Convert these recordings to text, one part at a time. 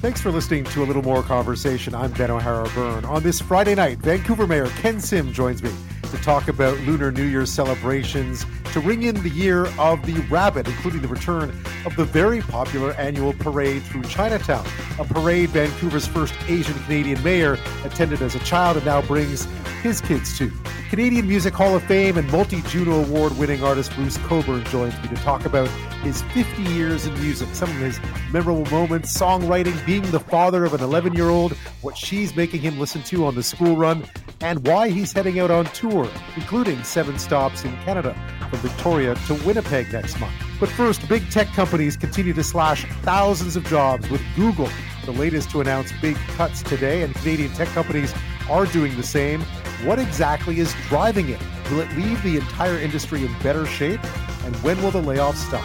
Thanks for listening to a little more conversation. I'm Ben O'Hara Byrne. On this Friday night, Vancouver Mayor Ken Sim joins me to talk about Lunar New Year celebrations, to ring in the year of the rabbit, including the return of the very popular annual parade through Chinatown, a parade Vancouver's first Asian Canadian mayor attended as a child and now brings his kids to. Canadian Music Hall of Fame and multi Juno Award winning artist Bruce Cockburn joins me to talk about his 50 years in music, some of his memorable moments, songwriting, being the father of an 11 year old, what she's making him listen to on the school run, and why he's heading out on tour, including seven stops in Canada from Victoria to Winnipeg next month. But first, big tech companies continue to slash thousands of jobs with Google, the latest to announce big cuts today, and Canadian tech companies are doing the same. What exactly is driving it? Will it leave the entire industry in better shape? And when will the layoffs stop?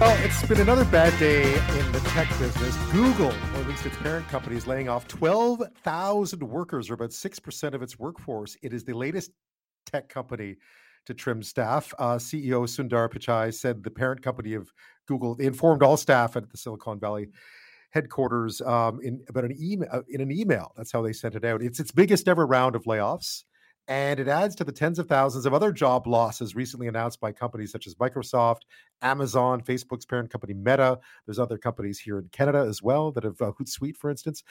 Well, it's been another bad day in the tech business. Google, least its parent company, is laying off 12,000 workers, or about 6% of its workforce. It is the latest tech company to trim staff. Uh, CEO Sundar Pichai said the parent company of Google informed all staff at the Silicon Valley headquarters um, in about an email uh, in an email. That's how they sent it out. It's its biggest ever round of layoffs and it adds to the tens of thousands of other job losses recently announced by companies such as Microsoft, Amazon, Facebook's parent company Meta. There's other companies here in Canada as well that have uh, Hootsuite, for instance,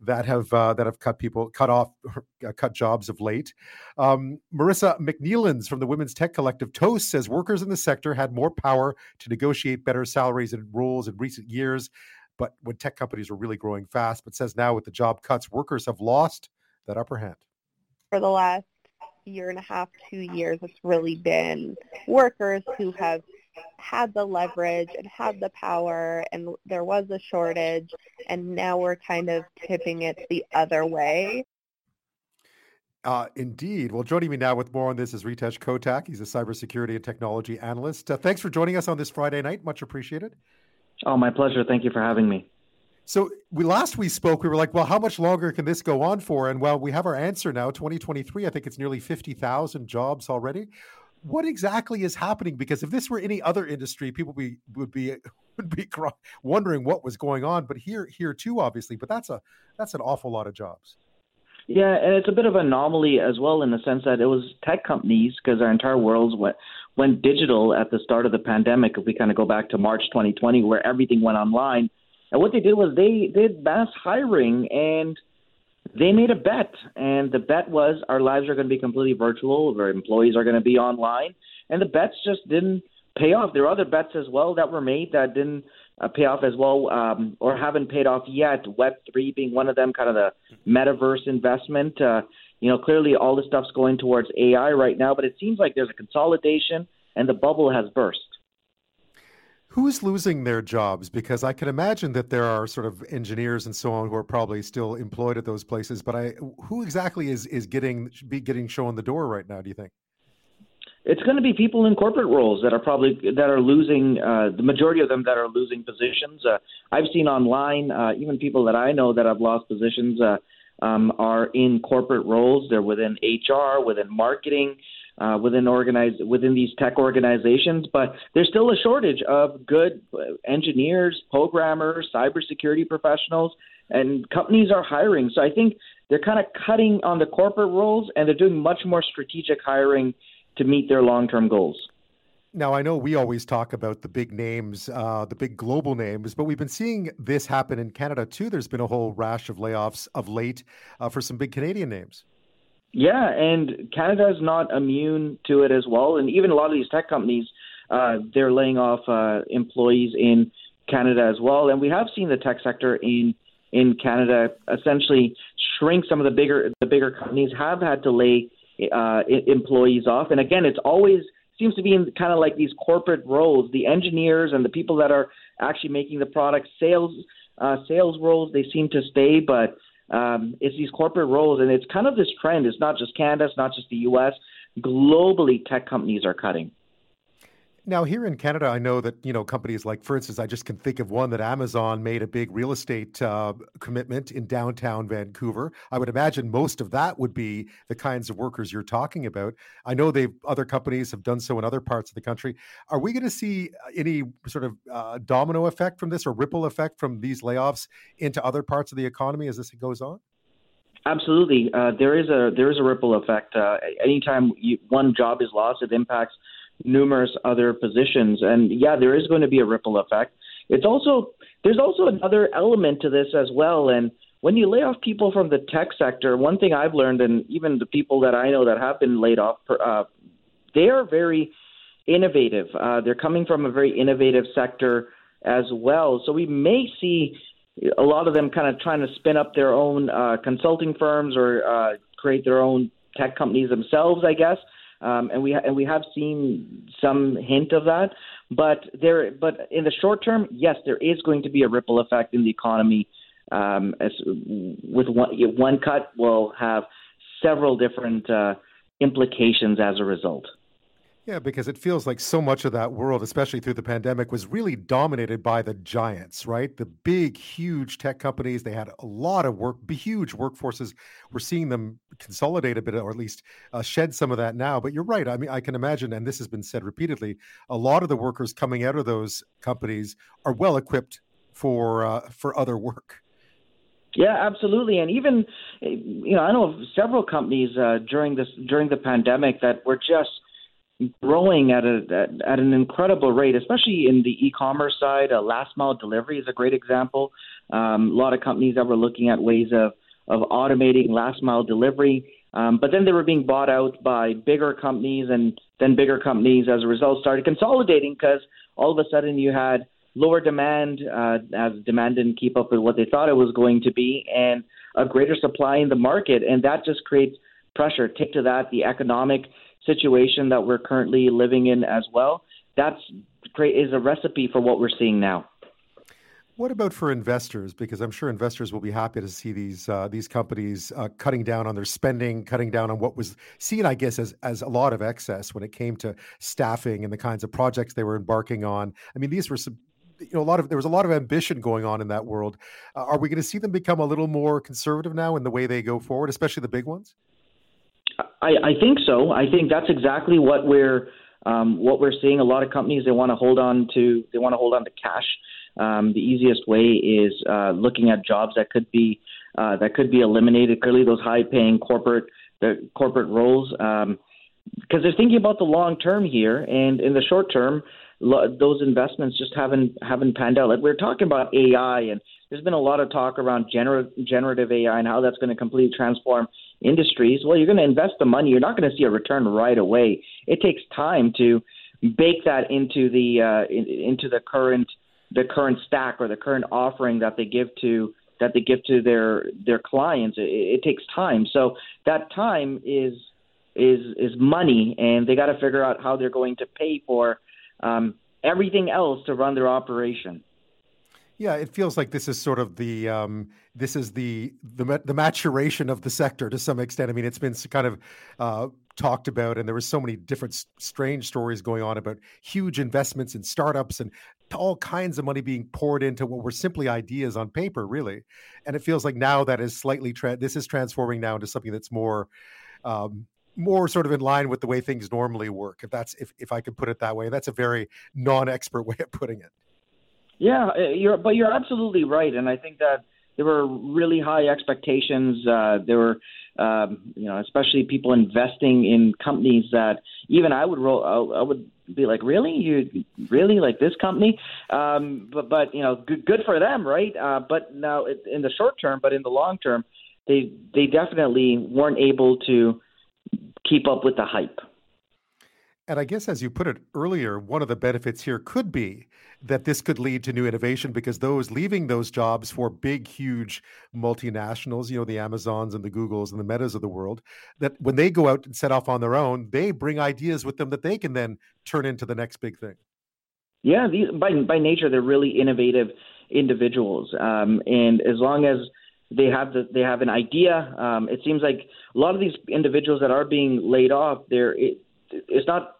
that have uh, that have cut people, cut off, uh, cut jobs of late. Um, Marissa McNeilans from the Women's Tech Collective Toast says workers in the sector had more power to negotiate better salaries and roles in recent years, but when tech companies were really growing fast. But says now with the job cuts, workers have lost that upper hand. For the last year and a half, two years, it's really been workers who have had the leverage and had the power and there was a shortage and now we're kind of tipping it the other way. Uh, indeed. Well, joining me now with more on this is Ritesh Kotak. He's a cybersecurity and technology analyst. Uh, thanks for joining us on this Friday night. Much appreciated. Oh, my pleasure. Thank you for having me. So we last we spoke, we were like, well, how much longer can this go on for? And well, we have our answer now. 2023, I think it's nearly 50,000 jobs already. What exactly is happening? Because if this were any other industry, people be, would be would be wondering what was going on. But here, here too, obviously. But that's a that's an awful lot of jobs. Yeah, and it's a bit of an anomaly as well in the sense that it was tech companies because our entire world went went digital at the start of the pandemic. If we kind of go back to March 2020, where everything went online and what they did was they did mass hiring and they made a bet. And the bet was our lives are going to be completely virtual, our employees are going to be online. And the bets just didn't pay off. There are other bets as well that were made that didn't uh, pay off as well um, or haven't paid off yet. Web3 being one of them, kind of the metaverse investment. Uh, you know, clearly all the stuff's going towards AI right now, but it seems like there's a consolidation and the bubble has burst. Who's losing their jobs? Because I can imagine that there are sort of engineers and so on who are probably still employed at those places. But I, who exactly is is getting be getting shown the door right now? Do you think? It's going to be people in corporate roles that are probably that are losing. Uh, the majority of them that are losing positions. Uh, I've seen online, uh, even people that I know that have lost positions uh, um, are in corporate roles. They're within HR, within marketing uh, within organize within these tech organizations, but there's still a shortage of good engineers, programmers, cybersecurity professionals, and companies are hiring. So I think they're kind of cutting on the corporate roles, and they're doing much more strategic hiring to meet their long-term goals. Now, I know we always talk about the big names, uh, the big global names, but we've been seeing this happen in Canada too. There's been a whole rash of layoffs of late uh, for some big Canadian names. Yeah, and Canada is not immune to it as well. And even a lot of these tech companies, uh, they're laying off uh, employees in Canada as well. And we have seen the tech sector in in Canada essentially shrink. Some of the bigger the bigger companies have had to lay uh, employees off. And again, it's always seems to be in kind of like these corporate roles. The engineers and the people that are actually making the product, sales uh, sales roles, they seem to stay, but um, it's these corporate roles, and it's kind of this trend. It's not just Canada, it's not just the U.S. Globally, tech companies are cutting. Now, here in Canada, I know that you know companies like, for instance, I just can think of one that Amazon made a big real estate uh, commitment in downtown Vancouver. I would imagine most of that would be the kinds of workers you're talking about. I know they other companies have done so in other parts of the country. Are we going to see any sort of uh, domino effect from this or ripple effect from these layoffs into other parts of the economy as this goes on? Absolutely, uh, there is a there is a ripple effect. Uh, anytime you, one job is lost, it impacts numerous other positions. And yeah, there is going to be a ripple effect. It's also there's also another element to this as well. And when you lay off people from the tech sector, one thing I've learned, and even the people that I know that have been laid off, uh, they are very innovative. Uh, they're coming from a very innovative sector as well. So we may see a lot of them kind of trying to spin up their own uh, consulting firms or uh, create their own tech companies themselves, I guess um, and we and we have seen some hint of that. But there, but in the short term, yes, there is going to be a ripple effect in the economy. Um, as with one, one cut will have several different uh, implications as a result. Yeah, because it feels like so much of that world, especially through the pandemic, was really dominated by the giants, right? The big, huge tech companies. They had a lot of work, huge workforces. We're seeing them consolidate a bit, or at least uh, shed some of that now. But you're right. I mean, I can imagine, and this has been said repeatedly, a lot of the workers coming out of those companies are well equipped for uh, for other work. Yeah, absolutely, and even you know, I know of several companies uh, during this during the pandemic that were just growing at a at, at an incredible rate, especially in the e-commerce side. Uh, last mile delivery is a great example. Um, a lot of companies that were looking at ways of of automating last mile delivery, um, but then they were being bought out by bigger companies, and then bigger companies as a result started consolidating because all of a sudden you had lower demand uh, as demand didn't keep up with what they thought it was going to be, and a greater supply in the market, and that just creates pressure. Take to that the economic situation that we're currently living in as well. That's is a recipe for what we're seeing now. What about for investors? Because I'm sure investors will be happy to see these uh, these companies uh, cutting down on their spending, cutting down on what was seen, I guess, as as a lot of excess when it came to staffing and the kinds of projects they were embarking on. I mean, these were some, you know, a lot of there was a lot of ambition going on in that world. Uh, are we going to see them become a little more conservative now in the way they go forward, especially the big ones? I, I think so. I think that's exactly what we're um, what we're seeing. A lot of companies they want to hold on to they want to hold on to cash. Um, the easiest way is uh, looking at jobs that could be uh, that could be eliminated. Clearly, those high-paying corporate the corporate roles, because um, they're thinking about the long term here, and in the short term, lo- those investments just haven't haven't panned out. Like we're talking about AI, and there's been a lot of talk around gener- generative AI and how that's going to completely transform industries, well, you're going to invest the money. You're not going to see a return right away. It takes time to bake that into the uh, in, into the current the current stack or the current offering that they give to that they give to their their clients. It, it takes time. So that time is is is money, and they got to figure out how they're going to pay for um, everything else to run their operation. Yeah, it feels like this is sort of the um, this is the, the the maturation of the sector to some extent. I mean, it's been kind of uh, talked about, and there were so many different strange stories going on about huge investments in startups and all kinds of money being poured into what were simply ideas on paper, really. And it feels like now that is slightly tra- this is transforming now into something that's more. Um, more sort of in line with the way things normally work if that's if, if i could put it that way that's a very non-expert way of putting it yeah, uh, you're, but you're absolutely right, and I think that there were really high expectations. Uh, there were, um, you know, especially people investing in companies that even I would roll. I, I would be like, really, you really like this company? Um, but but you know, good, good for them, right? Uh, but now in the short term, but in the long term, they they definitely weren't able to keep up with the hype. And I guess, as you put it earlier, one of the benefits here could be that this could lead to new innovation because those leaving those jobs for big, huge multinationals, you know, the Amazons and the Googles and the Metas of the world, that when they go out and set off on their own, they bring ideas with them that they can then turn into the next big thing. Yeah, by by nature, they're really innovative individuals, um, and as long as they have the, they have an idea, um, it seems like a lot of these individuals that are being laid off, they're it, it's not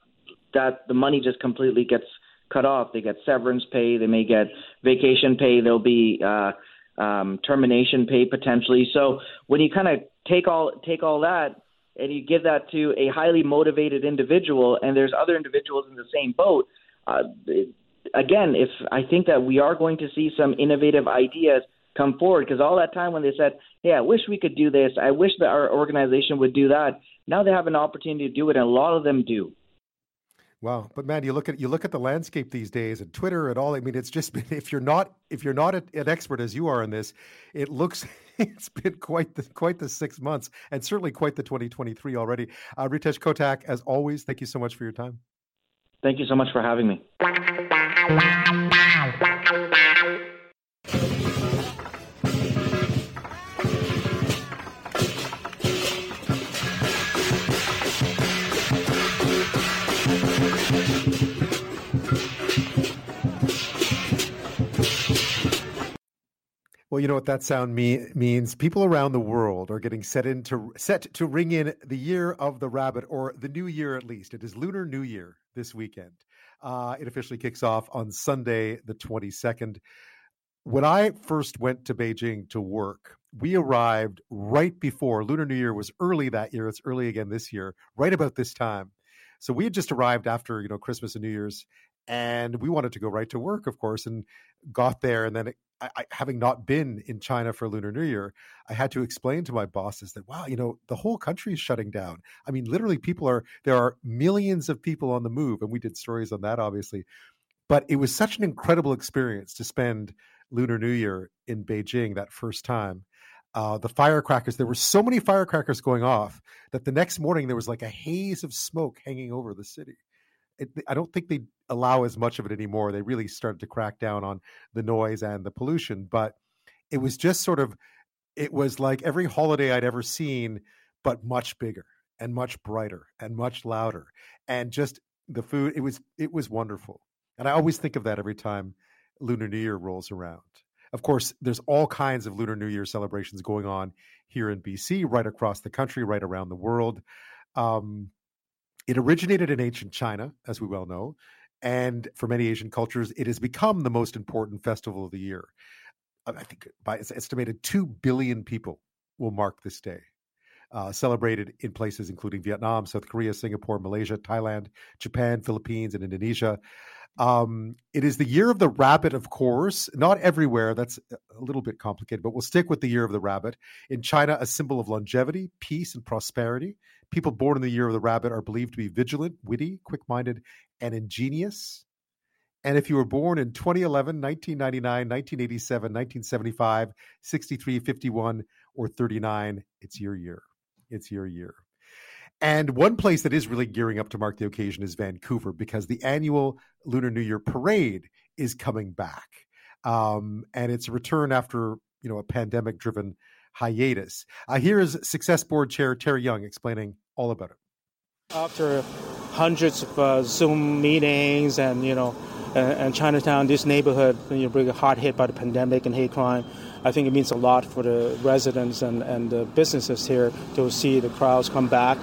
that the money just completely gets cut off. They get severance pay. They may get vacation pay. There'll be uh, um, termination pay potentially. So when you kind of take all take all that and you give that to a highly motivated individual, and there's other individuals in the same boat. Uh, again, if I think that we are going to see some innovative ideas come forward, because all that time when they said, "Hey, I wish we could do this. I wish that our organization would do that," now they have an opportunity to do it, and a lot of them do. Wow, but man, you look at you look at the landscape these days and Twitter and all. I mean, it's just been if you're not if you're not an expert as you are in this, it looks it's been quite the quite the six months and certainly quite the 2023 already. Uh, Ritesh Kotak, as always, thank you so much for your time. Thank you so much for having me. Well, you know what that sound me- means. People around the world are getting set into set to ring in the year of the rabbit, or the new year at least. It is Lunar New Year this weekend. Uh, it officially kicks off on Sunday, the twenty second. When I first went to Beijing to work, we arrived right before Lunar New Year was early that year. It's early again this year, right about this time. So we had just arrived after you know Christmas and New Year's, and we wanted to go right to work, of course, and got there, and then it I, I, having not been in China for Lunar New Year, I had to explain to my bosses that wow, you know, the whole country is shutting down. I mean, literally, people are there are millions of people on the move, and we did stories on that, obviously. But it was such an incredible experience to spend Lunar New Year in Beijing that first time. Uh, the firecrackers, there were so many firecrackers going off that the next morning there was like a haze of smoke hanging over the city it, I don't think they allow as much of it anymore. They really started to crack down on the noise and the pollution, but it was just sort of it was like every holiday I'd ever seen, but much bigger and much brighter and much louder, and just the food. It was it was wonderful, and I always think of that every time Lunar New Year rolls around. Of course, there's all kinds of Lunar New Year celebrations going on here in BC, right across the country, right around the world. Um, it originated in ancient China, as we well know, and for many Asian cultures, it has become the most important festival of the year. I think by it's estimated 2 billion people will mark this day. Uh, celebrated in places including Vietnam, South Korea, Singapore, Malaysia, Thailand, Japan, Philippines, and Indonesia. Um, it is the year of the rabbit, of course. Not everywhere. That's a little bit complicated, but we'll stick with the year of the rabbit. In China, a symbol of longevity, peace, and prosperity. People born in the year of the rabbit are believed to be vigilant, witty, quick minded, and ingenious. And if you were born in 2011, 1999, 1987, 1975, 63, 51, or 39, it's your year. It's your year. And one place that is really gearing up to mark the occasion is Vancouver because the annual Lunar New Year parade is coming back. Um, and it's a return after, you know, a pandemic driven hiatus. Uh, here is Success Board Chair Terry Yung explaining all about it. After hundreds of uh, Zoom meetings and, you know, and Chinatown, this neighborhood, you know, really hard hit by the pandemic and hate crime. I think it means a lot for the residents and, and the businesses here to see the crowds come back.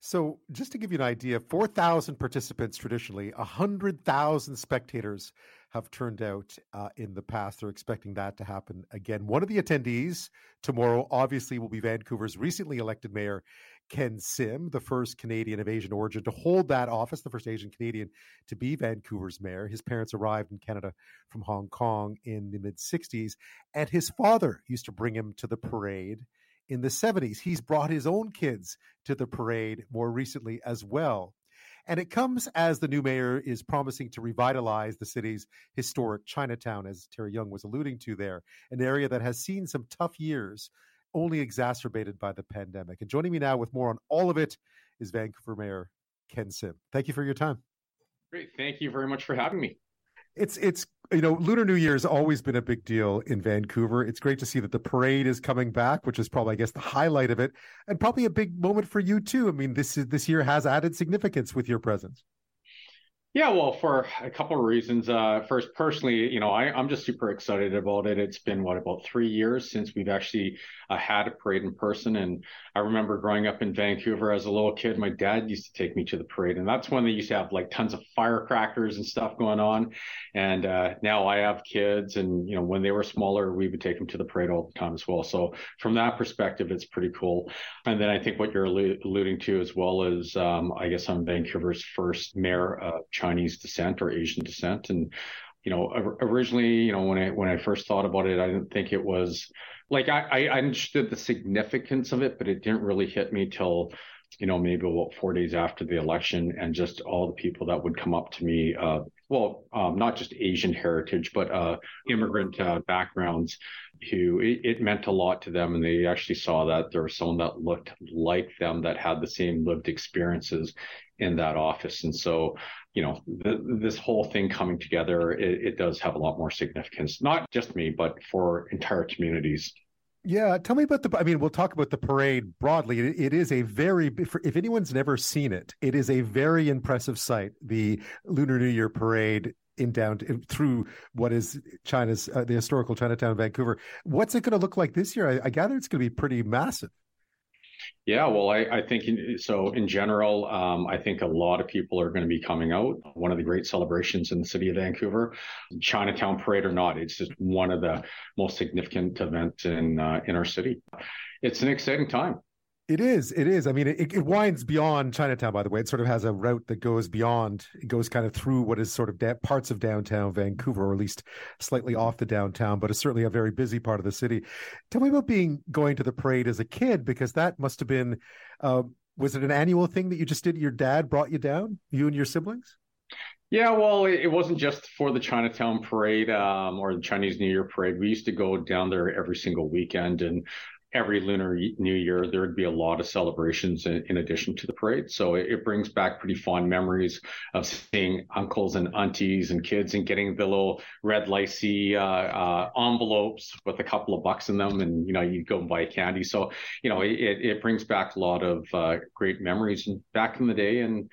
So, just to give you an idea, 4,000 participants traditionally, 100,000 spectators have turned out uh, in the past. They're expecting that to happen again. One of the attendees tomorrow, obviously, will be Vancouver's recently elected mayor, Ken Sim, the first Canadian of Asian origin to hold that office, the first Asian Canadian to be Vancouver's mayor. His parents arrived in Canada from Hong Kong in the mid 60s, and his father used to bring him to the parade in the 70s. He's brought his own kids to the parade more recently as well. And it comes as the new mayor is promising to revitalize the city's historic Chinatown, as Terry Yung was alluding to there, an area that has seen some tough years, only exacerbated by the pandemic. And joining me now with more on all of it is Vancouver Mayor Ken Sim. Thank you for your time. Great. Thank you very much for having me. It's it's you know Lunar New Year has always been a big deal in Vancouver. It's great to see that the parade is coming back, which is probably I guess the highlight of it, and probably a big moment for you too. I mean, this is this year has added significance with your presence. Yeah, well, for a couple of reasons. Uh, first, personally, you know, I, am just super excited about it. It's been what about three years since we've actually uh, had a parade in person, and I remember growing up in Vancouver as a little kid. My dad used to take me to the parade, and that's when they used to have like tons of firecrackers and stuff going on. And uh, now I have kids, and you know, when they were smaller, we would take them to the parade all the time as well. So from that perspective, it's pretty cool. And then I think what you're alluding to as well is, um, I guess I'm Vancouver's first mayor of Chinese descent or Asian descent, and you know, originally, you know, when I when I first thought about it, I didn't think it was like I, I understood the significance of it, but it didn't really hit me till you know maybe about four days after the election, and just all the people that would come up to me, uh, well, um, not just Asian heritage, but uh, immigrant uh, backgrounds, who it, it, meant a lot to them, and they actually saw that there was someone that looked like them that had the same lived experiences in that office, and so you know, this whole thing coming together, it, it does have a lot more significance, not just me, but for entire communities. Yeah, tell me about the. I mean, we'll talk about the parade broadly. it, it is a very, if anyone's never seen it, it is a very impressive sight. The Lunar New Year parade in down through what is China's uh, the historical Chinatown, of Vancouver. What's it going to look like this year? I, I gather it's going to be pretty massive. Yeah, well, I, I think in, so. In general, um, I think a lot of people are going to be coming out. One of the great celebrations in the city of Vancouver, Chinatown Parade or not, it's just one of the most significant events in uh, in our city. It's an exciting time. It is. It is. I mean, it, it winds beyond Chinatown. By the way, it sort of has a route that goes beyond. It goes kind of through what is sort of da- parts of downtown Vancouver, or at least slightly off the downtown, but it's certainly a very busy part of the city. Tell me about being going to the parade as a kid, because that must have been. Uh, was it an annual thing that you just did? Your dad brought you down, you and your siblings. Yeah, well, it wasn't just for the Chinatown parade um, or the Chinese New Year parade. We used to go down there every single weekend, and every Lunar New Year, there would be a lot of celebrations in, in addition to the parade. So it, it, brings back pretty fond memories of seeing uncles and aunties and kids and getting the little red lacy uh, uh, envelopes with a couple of bucks in them. And, you know, you'd go and buy candy. So, you know, it, it brings back a lot of uh, great memories and back in the day. And,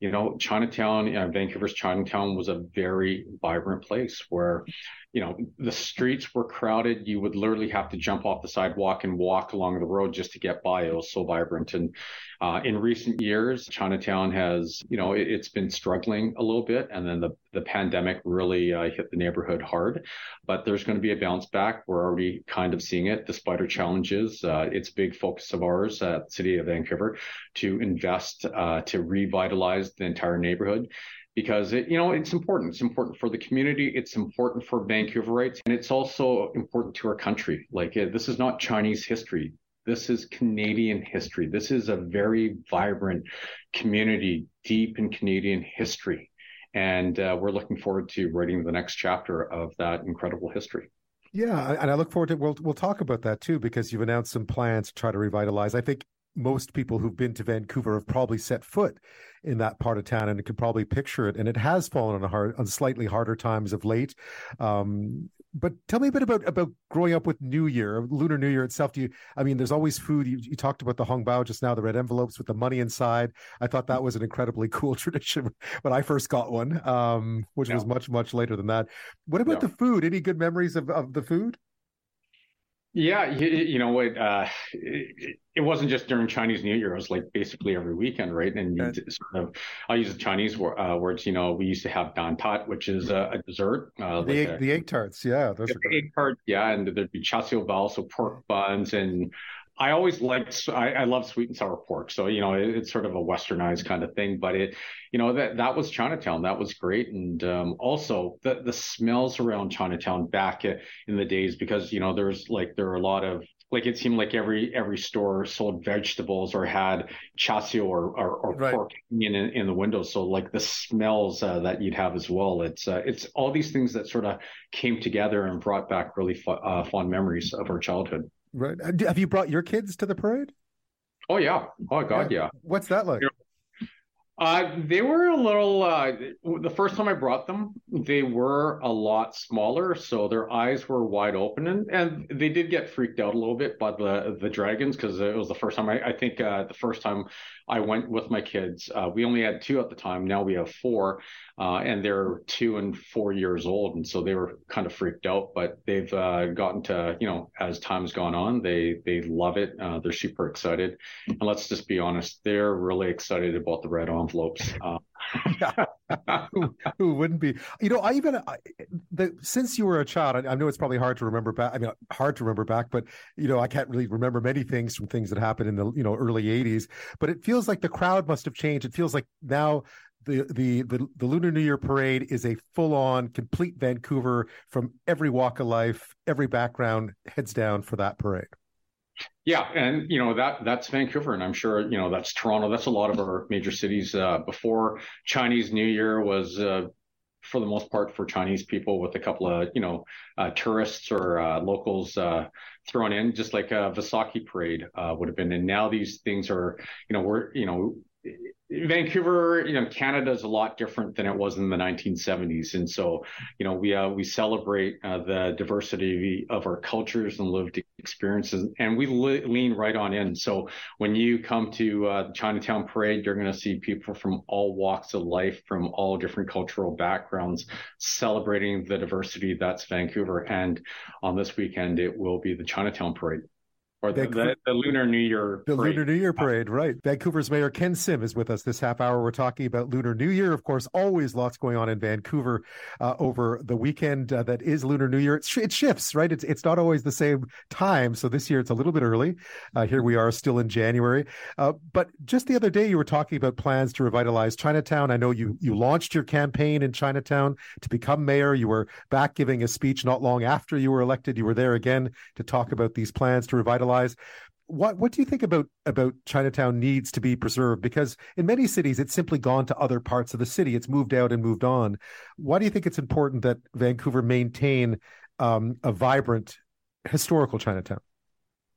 you know, Chinatown, uh, Vancouver's Chinatown was a very vibrant place where you know, the streets were crowded. You would literally have to jump off the sidewalk and walk along the road just to get by. It was so vibrant. And uh, in recent years, Chinatown has, you know, it, has been struggling a little bit. And then the, the pandemic really uh, hit the neighborhood hard. But there's going to be a bounce back. We're already kind of seeing it despite our challenges. Uh, it's a big focus of ours at the City of Vancouver to invest uh, to revitalize the entire neighborhood because it, you know it's important. It's important for the community. It's important for Vancouverites, and it's also important to our country. Like uh, this is not Chinese history. This is Canadian history. This is a very vibrant community, deep in Canadian history, and uh, we're looking forward to writing the next chapter of that incredible history. Yeah, and I look forward to we'll we'll talk about that too because you've announced some plans to try to revitalize. I think most people who've been to Vancouver have probably set foot in that part of town and could probably picture it. And it has fallen on hard, on slightly harder times of late. Um, but tell me a bit about about growing up with New Year, Lunar New Year itself. Do you? I mean, there's always food. You, you talked about the hong bao just now, the red envelopes with the money inside. I thought that was an incredibly cool tradition when I first got one, um, which yeah. was much much later than that. What about yeah. the food? Any good memories of of the food? Yeah, you, you know what? Uh, it, it, wasn't just during Chinese New Year. It was like basically every weekend, right? And you sort of, I'll use the Chinese uh, words. You know, we used to have dan tat, which is a, a dessert. Uh, the, like egg, a, the egg tarts, yeah, those are egg tarts, yeah, and there'd be char siu bao, so pork buns, and I always liked, I, I, love sweet and sour pork. So, you know, it, it's sort of a westernized kind of thing, but it, you know, that, that was Chinatown. That was great. And, um, also the, the smells around Chinatown back in the days, because, you know, there's like, there are a lot of, like it seemed like every every store sold vegetables or had char siu or or, or right. pork in in the window. So like the smells uh, that you'd have as well. It's uh, it's all these things that sort of came together and brought back really uh, fond memories of our childhood. Right. Uh, have you brought your kids to the parade? Oh yeah. Oh God, yeah. What's that like? Uh, they were a little. Uh, the first time I brought them, they were a lot smaller, so their eyes were wide open, and, and they did get freaked out a little bit by the the dragons because it was the first time. I, I think uh, the first time I went with my kids, uh, we only had two at the time. Now we have four, uh, and they're two and four years old, and so they were kind of freaked out. But they've uh, gotten to, you know, as time's gone on, they they love it. they're super excited, and let's just be honest, they're really excited about the red envelopes. Uh, who, who, wouldn't be? You know, I even I, the, since you were a child, I, I, know it's probably hard to remember back. I mean, hard to remember back, but you know, I can't really remember many things from things that happened in the you know early '80s. But it feels like the crowd must have changed. It feels like now the the the, the Lunar New Year parade is a full on, complete Vancouver from every walk of life, every background heads down for that parade. Yeah, and you know that that's Vancouver, and I'm sure you know that's Toronto. That's a lot of our major cities. Uh, before Chinese New Year was, uh, for the most part, for Chinese people, with a couple of you know uh, tourists or uh, locals uh, thrown in, just like a Vaisakhi parade uh, would have been. And now these things are, you know, we're you know Vancouver, you know, Canada is a lot different than it was in the 1970s, and so, you know, we uh, we celebrate uh, the diversity of our cultures and lived experiences, and we le- lean right on in. So when you come to uh, the Chinatown Parade, you're going to see people from all walks of life, from all different cultural backgrounds, celebrating the diversity that's Vancouver. And on this weekend, it will be the Chinatown Parade. Or the, the, the, Lunar New Year The Lunar New Year parade, right. Vancouver's Mayor Ken Sim is with us this half hour. We're talking about Lunar New Year. Of course, always lots going on in Vancouver uh, over the weekend uh, that is Lunar New Year. It, sh- it, shifts, right? It's, it's not always the same time. So this year it's a little bit early. Uh, here we are still in January. Uh, but just the other day, you were talking about plans to revitalize Chinatown. I know you, you launched your campaign in Chinatown to become mayor. You were back giving a speech not long after you were elected. You were there again to talk about these plans to revitalize what what do you think about about Chinatown needs to be preserved? Because in many cities, it's simply gone to other parts of the city. It's moved out and moved on. Why do you think it's important that Vancouver maintain um, a vibrant historical Chinatown?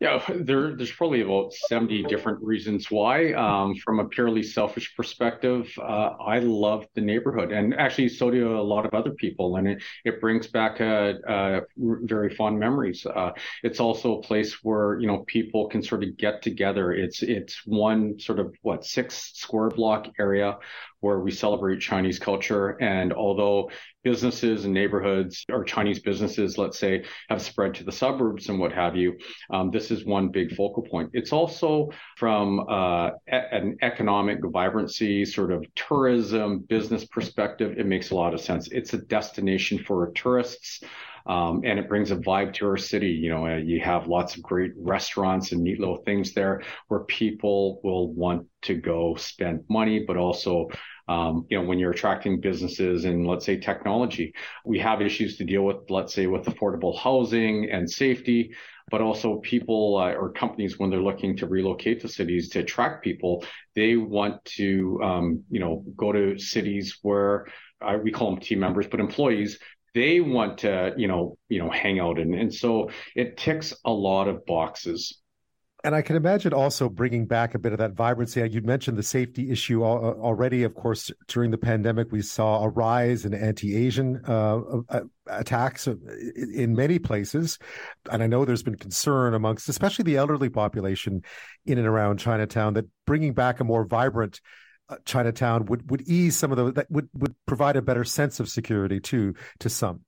Yeah, there, there's probably about 70 different reasons why. Um, from a purely selfish perspective, uh, I love the neighborhood, and actually, so do a lot of other people, and it, it brings back a, a very fond memories. Uh, it's also a place where you know people can sort of get together. It's it's one sort of what six square block area where we celebrate Chinese culture. And although businesses and neighborhoods or Chinese businesses, let's say, have spread to the suburbs and what have you, um, this is one big focal point. It's also from uh, an economic vibrancy, sort of tourism, business perspective, it makes a lot of sense. It's a destination for tourists. Um, and it brings a vibe to our city. You know, uh, you have lots of great restaurants and neat little things there where people will want to go spend money, but also um, you know, when you're attracting businesses and let's say technology, we have issues to deal with, let's say with affordable housing and safety, but also people uh, or companies when they're looking to relocate to cities to attract people, they want to, um, you know, go to cities where uh, we call them team members, but employees they want to you know you know hang out and and so it ticks a lot of boxes and I can imagine also bringing back a bit of that vibrancy. You mentioned the safety issue already. Of course, during the pandemic, we saw a rise in anti-Asian uh, uh attacks in many places, and I know there's been concern amongst, especially the elderly population, in and around Chinatown, that bringing back a more vibrant uh, Chinatown would would ease some of the that would would provide a better sense of security to to some.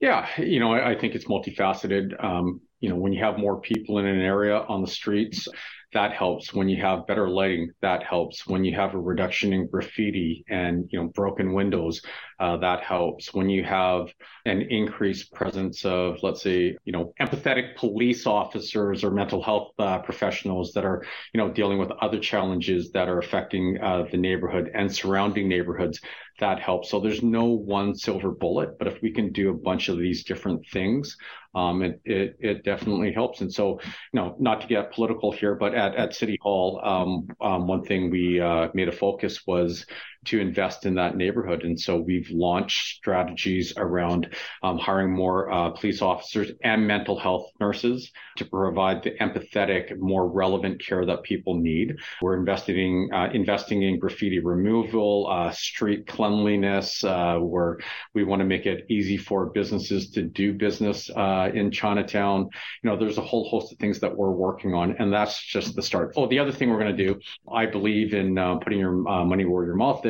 Yeah, you know, I, I think it's multifaceted. Um, you know, when you have more people in an area on the streets, that helps. When you have better lighting, that helps. When you have a reduction in graffiti and, you know, broken windows, uh, that helps. When you have an increased presence of, let's say, you know, empathetic police officers or mental health uh, professionals that are, you know, dealing with other challenges that are affecting uh, the neighborhood and surrounding neighborhoods, that helps. So there's no one silver bullet, but if we can do a bunch of these different things, um, it, it, it definitely helps. And so, you know, not to get political here, but at, at City Hall, um, um, one thing we uh, made a focus was to invest in that neighborhood. And so we've launched strategies around um, hiring more uh, police officers and mental health nurses to provide the empathetic, more relevant care that people need. We're investing uh, investing in graffiti removal, uh, street cleanliness, uh, where we want to make it easy for businesses to do business uh, in Chinatown. You know, there's a whole host of things that we're working on, and that's just the start. Oh, the other thing we're going to do, I believe in uh, putting your money where your mouth is.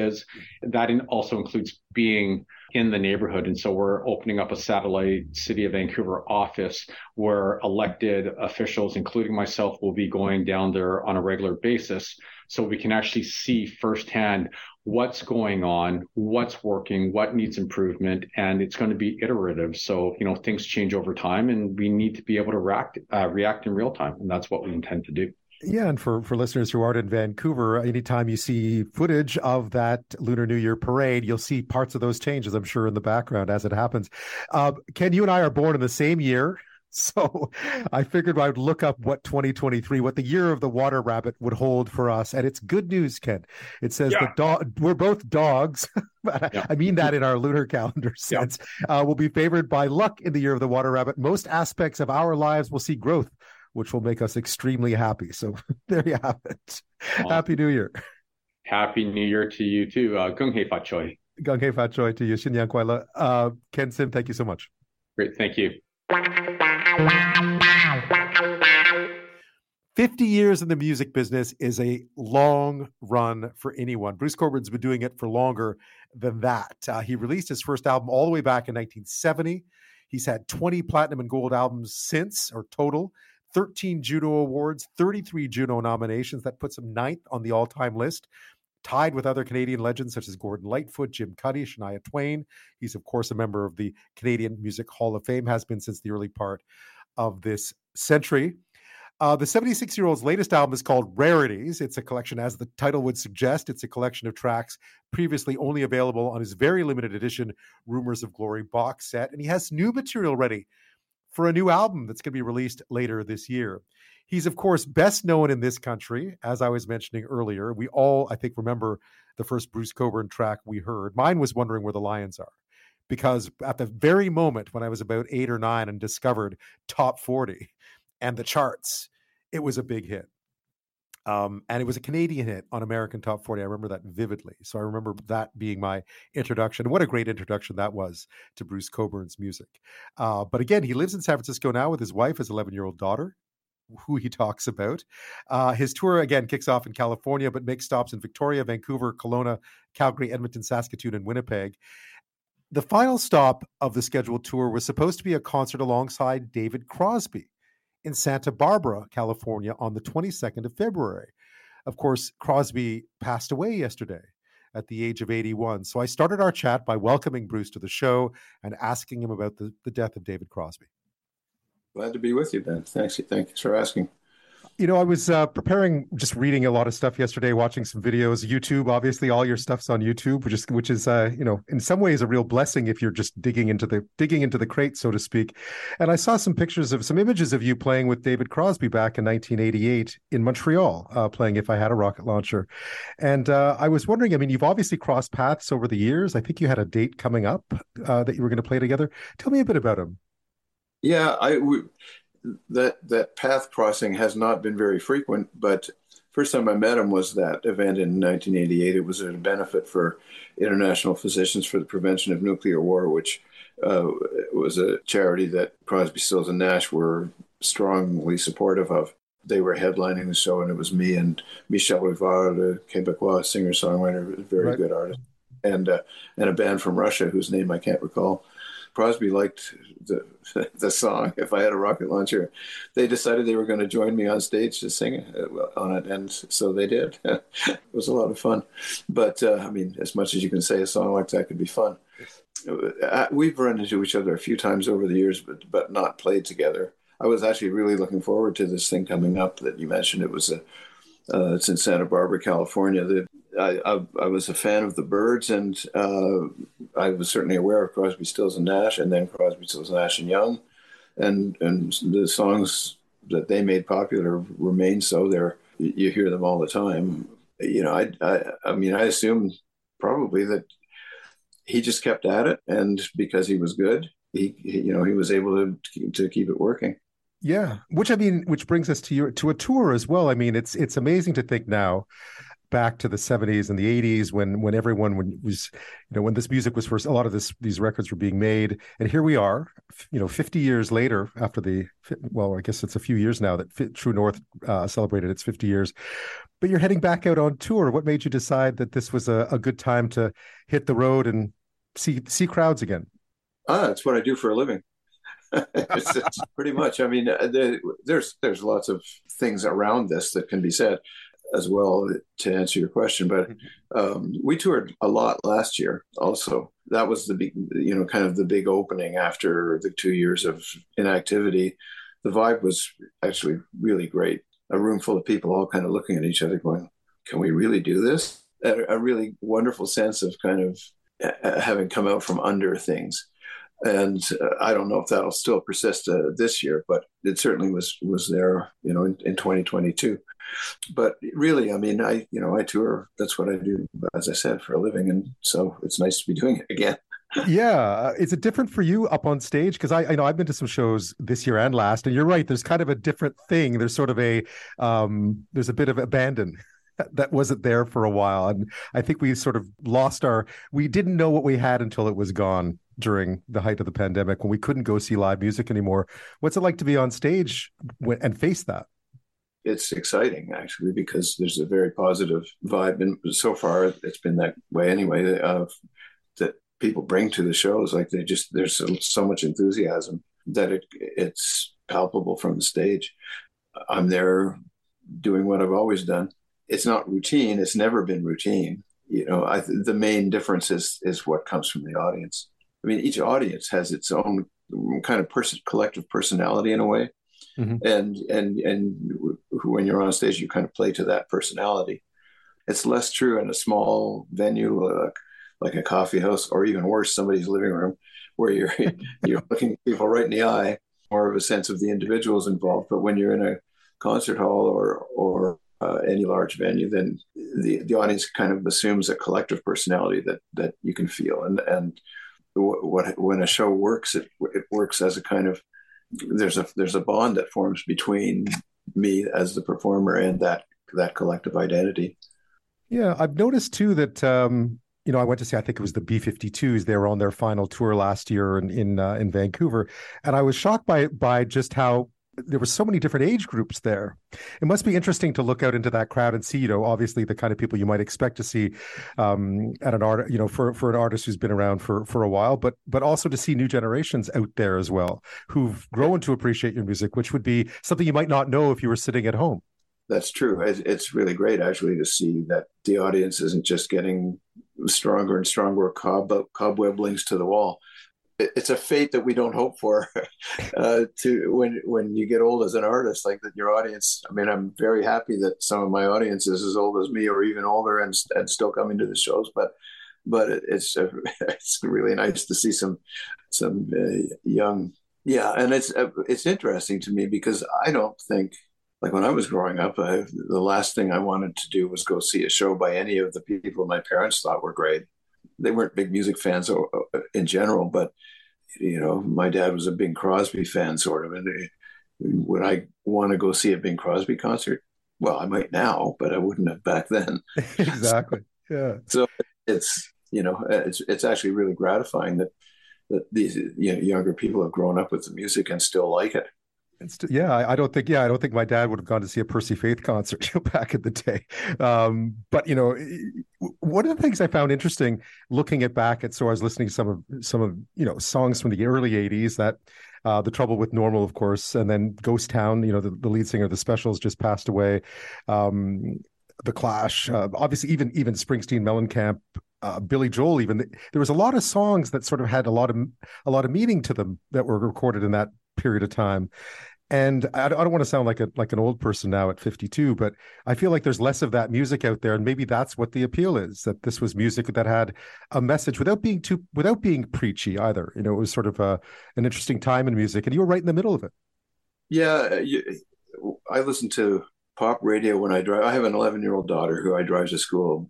That in also includes being in the neighborhood. And so we're opening up a satellite city of Vancouver office where elected officials, including myself, will be going down there on a regular basis. So we can actually see firsthand what's going on, what's working, what needs improvement, and it's going to be iterative. So, you know, things change over time and we need to be able to react, uh, react in real time. And that's what we intend to do. Yeah, and for, for listeners who aren't in Vancouver, anytime you see footage of that Lunar New Year parade, you'll see parts of those changes, I'm sure, in the background as it happens. Uh, Ken, you and I are born in the same year. So I figured I would look up what 2023, what the year of the water rabbit would hold for us. And it's good news, Ken. It says yeah. the dog, we're both dogs. yeah. I mean that in our lunar calendar sense. Yeah. Uh, will be favored by luck in the year of the water rabbit. Most aspects of our lives will see growth which will make us extremely happy. So there you have it. Happy New Year. Happy New Year to you too. Uh, Gung Hei Fat Choi. Gung Hei Fat Choi to you. Xin Yan Kuai Uh Ken Sim, thank you so much. Great. Thank you. 50 years in the music business is a long run for anyone. Bruce Cockburn's been doing it for longer than that. Uh, he released his first album all the way back in 1970. He's had 20 platinum and gold albums since, or total. 13 Juno Awards, 33 Juno nominations. That puts him ninth on the all time list, tied with other Canadian legends such as Gordon Lightfoot, Jim Cuddy, Shania Twain. He's, of course, a member of the Canadian Music Hall of Fame, has been since the early part of this century. Uh, the 76 year old's latest album is called Rarities. It's a collection, as the title would suggest, it's a collection of tracks previously only available on his very limited edition Rumors of Glory box set. And he has new material ready for a new album that's going to be released later this year. He's, of course, best known in this country, as I was mentioning earlier. We all, I think, remember the first Bruce Cockburn track we heard. Mine was Wondering Where the Lions Are, because at the very moment when I was about eight or nine and discovered Top 40 and the charts, it was a big hit. Um, and it was a Canadian hit on American Top 40. I remember that vividly. So I remember that being my introduction. What a great introduction that was to Bruce Cockburn's music. Uh, but again, he lives in San Francisco now with his wife, his 11 year old daughter, who he talks about. Uh, his tour again kicks off in California, but makes stops in Victoria, Vancouver, Kelowna, Calgary, Edmonton, Saskatoon, and Winnipeg. The final stop of the scheduled tour was supposed to be a concert alongside David Crosby in Santa Barbara, California on the 22nd of February. Of course, Crosby passed away yesterday at the age of 81. So I started our chat by welcoming Bruce to the show and asking him about the, the death of David Crosby. Glad to be with you, Ben. Thanks. Thanks for asking. You know, I was uh, preparing, just reading a lot of stuff yesterday, watching some videos. YouTube, obviously, all your stuff's on YouTube, which is, which is, uh, you know, in some ways a real blessing if you're just digging into the digging into the crate, so to speak. And I saw some pictures of some images of you playing with David Crosby back in 1988 in Montreal, uh, playing "If I Had a Rocket Launcher." And uh, I was wondering, I mean, you've obviously crossed paths over the years. I think you had a date coming up uh, that you were going to play together. Tell me a bit about him. Yeah, I. We, that that path crossing has not been very frequent, but first time I met him was that event in 1988. It was a benefit for International Physicians for the Prevention of Nuclear War, which uh, was a charity that Crosby, Stills, and Nash were strongly supportive of. They were headlining the show, and it was me and Michel Rivard, a Quebecois singer songwriter, very right. good artist, and uh, and a band from Russia whose name I can't recall. Crosby liked the the song "If I Had a Rocket Launcher." They decided they were going to join me on stage to sing on it, and so they did. it was a lot of fun. But uh, I mean, as much as you can say a song like that could be fun. Uh, we've run into each other a few times over the years, but but not played together. I was actually really looking forward to this thing coming up that you mentioned. It was a uh, it's in Santa Barbara, California. The I, I, I, was a fan of the Byrds, and uh, I was certainly aware of Crosby, Stills and Nash, and then Crosby, Stills, Nash and Young, and and the songs that they made popular remain so. There, you hear them all the time. You know, I I, I mean, I assume probably that he just kept at it, and because he was good, he, he you know he was able to to keep it working. Yeah, which I mean, which brings us to your to a tour as well. I mean, it's it's amazing to think now back to the 70s and the 80s when when everyone was you know when this music was first a lot of this these records were being made. And here we are you know 50 years later after the well i guess it's a few years now that true north uh, celebrated its 50 years. But you're heading back out on tour. What made you decide that this was a, a good time to hit the road and see see crowds again? Ah that's what i do for a living. It's, it's, pretty much. I mean, uh, the, there's there's lots of things around this that can be said as well to answer your question. But mm-hmm. um, we toured a lot last year. Also, that was the big, you know, kind of the big opening after the two years of inactivity. The vibe was actually really great. A room full of people all kind of looking at each other, going, "Can we really do this?" A, a really wonderful sense of kind of uh, having come out from under things and uh, I don't know if that'll still persist uh, this year, but it certainly was was there, you know, in, in 2022. But really, I mean, I you know I tour. That's what I do, as I said, for a living, and so it's nice to be doing it again. yeah, is it different for you up on stage? Because I, I know I've been to some shows this year and last, and you're right. There's kind of a different thing. There's sort of a um, there's a bit of abandon that wasn't there for a while, and I think we sort of lost our. We didn't know what we had until it was gone during the height of the pandemic when we couldn't go see live music anymore. What's it like to be on stage and face that? It's exciting actually because there's a very positive vibe, and so far it's been that way anyway. Uh, that people bring to the shows, like they just there's so, much enthusiasm that it it's palpable from the stage. I'm there doing what I've always done. It's not routine. It's never been routine. You know, I, the main difference is is what comes from the audience. I mean, each audience has its own kind of person, collective personality in a way, mm-hmm. and and and when you're on stage, you kind of play to that personality. It's less true in a small venue like, like a coffee house, or even worse, somebody's living room, where you're you're looking people right in the eye. More of a sense of the individuals involved. But when you're in a concert hall or or uh, any large venue, then the, the audience kind of assumes a collective personality that that you can feel, and and what when a show works, it it works as a kind of there's a there's a bond that forms between me as the performer and that that collective identity. Yeah, I've noticed too that um, you know I went to see I think it was the B52s. They were on their final tour last year in in, uh, in Vancouver, and I was shocked by by just how there were so many different age groups there. It must be interesting to look out into that crowd and see, you know, obviously the kind of people you might expect to see um, at an art, you know, for for an artist who's been around for for a while, but but also to see new generations out there as well who've grown to appreciate your music, which would be something you might not know if you were sitting at home. That's true. It's really great actually to see that the audience isn't just getting stronger and stronger cob cobweb links to the wall it's a fate that we don't hope for uh, to when when you get old as an artist like that your audience i mean i'm very happy that some of my audience is as old as me or even older and, and still coming to the shows but but it, it's uh, it's really nice to see some some uh, young yeah and it's uh, it's interesting to me because i don't think like when i was growing up I, the last thing i wanted to do was go see a show by any of the people my parents thought were great they weren't big music fans uh, uh, in general, but you know, my dad was a Bing Crosby fan, sort of. And uh, would I want to go see a Bing Crosby concert? Well, I might now, but I wouldn't have back then. exactly. Yeah. So it's you know it's it's actually really gratifying that that these you know, younger people have grown up with the music and still like it. It's, yeah, I, I, don't think. Yeah, I don't think my dad would have gone to see a Percy Faith concert back in the day. Um, but you know, one of the things I found interesting looking at back at, so I was listening to some of some of you know songs from the early '80s that. Uh, the trouble with normal, of course, and then Ghost Town. You know, the, the lead singer of the Specials just passed away. Um, the Clash, uh, obviously, even even Springsteen, Mellencamp, uh, Billy Joel. Even there was a lot of songs that sort of had a lot of a lot of meaning to them that were recorded in that period of time. And I, don't want to sound like a like an old person now at 52, but I feel like there's less of that music out there, and maybe that's what the appeal is. That this was music that had a message without being too without being preachy either. You know, it was sort of a an interesting time in music, and you were right in the middle of it. Yeah, you, I listen to pop radio when I drive. I have an 11 year old daughter who I drive to school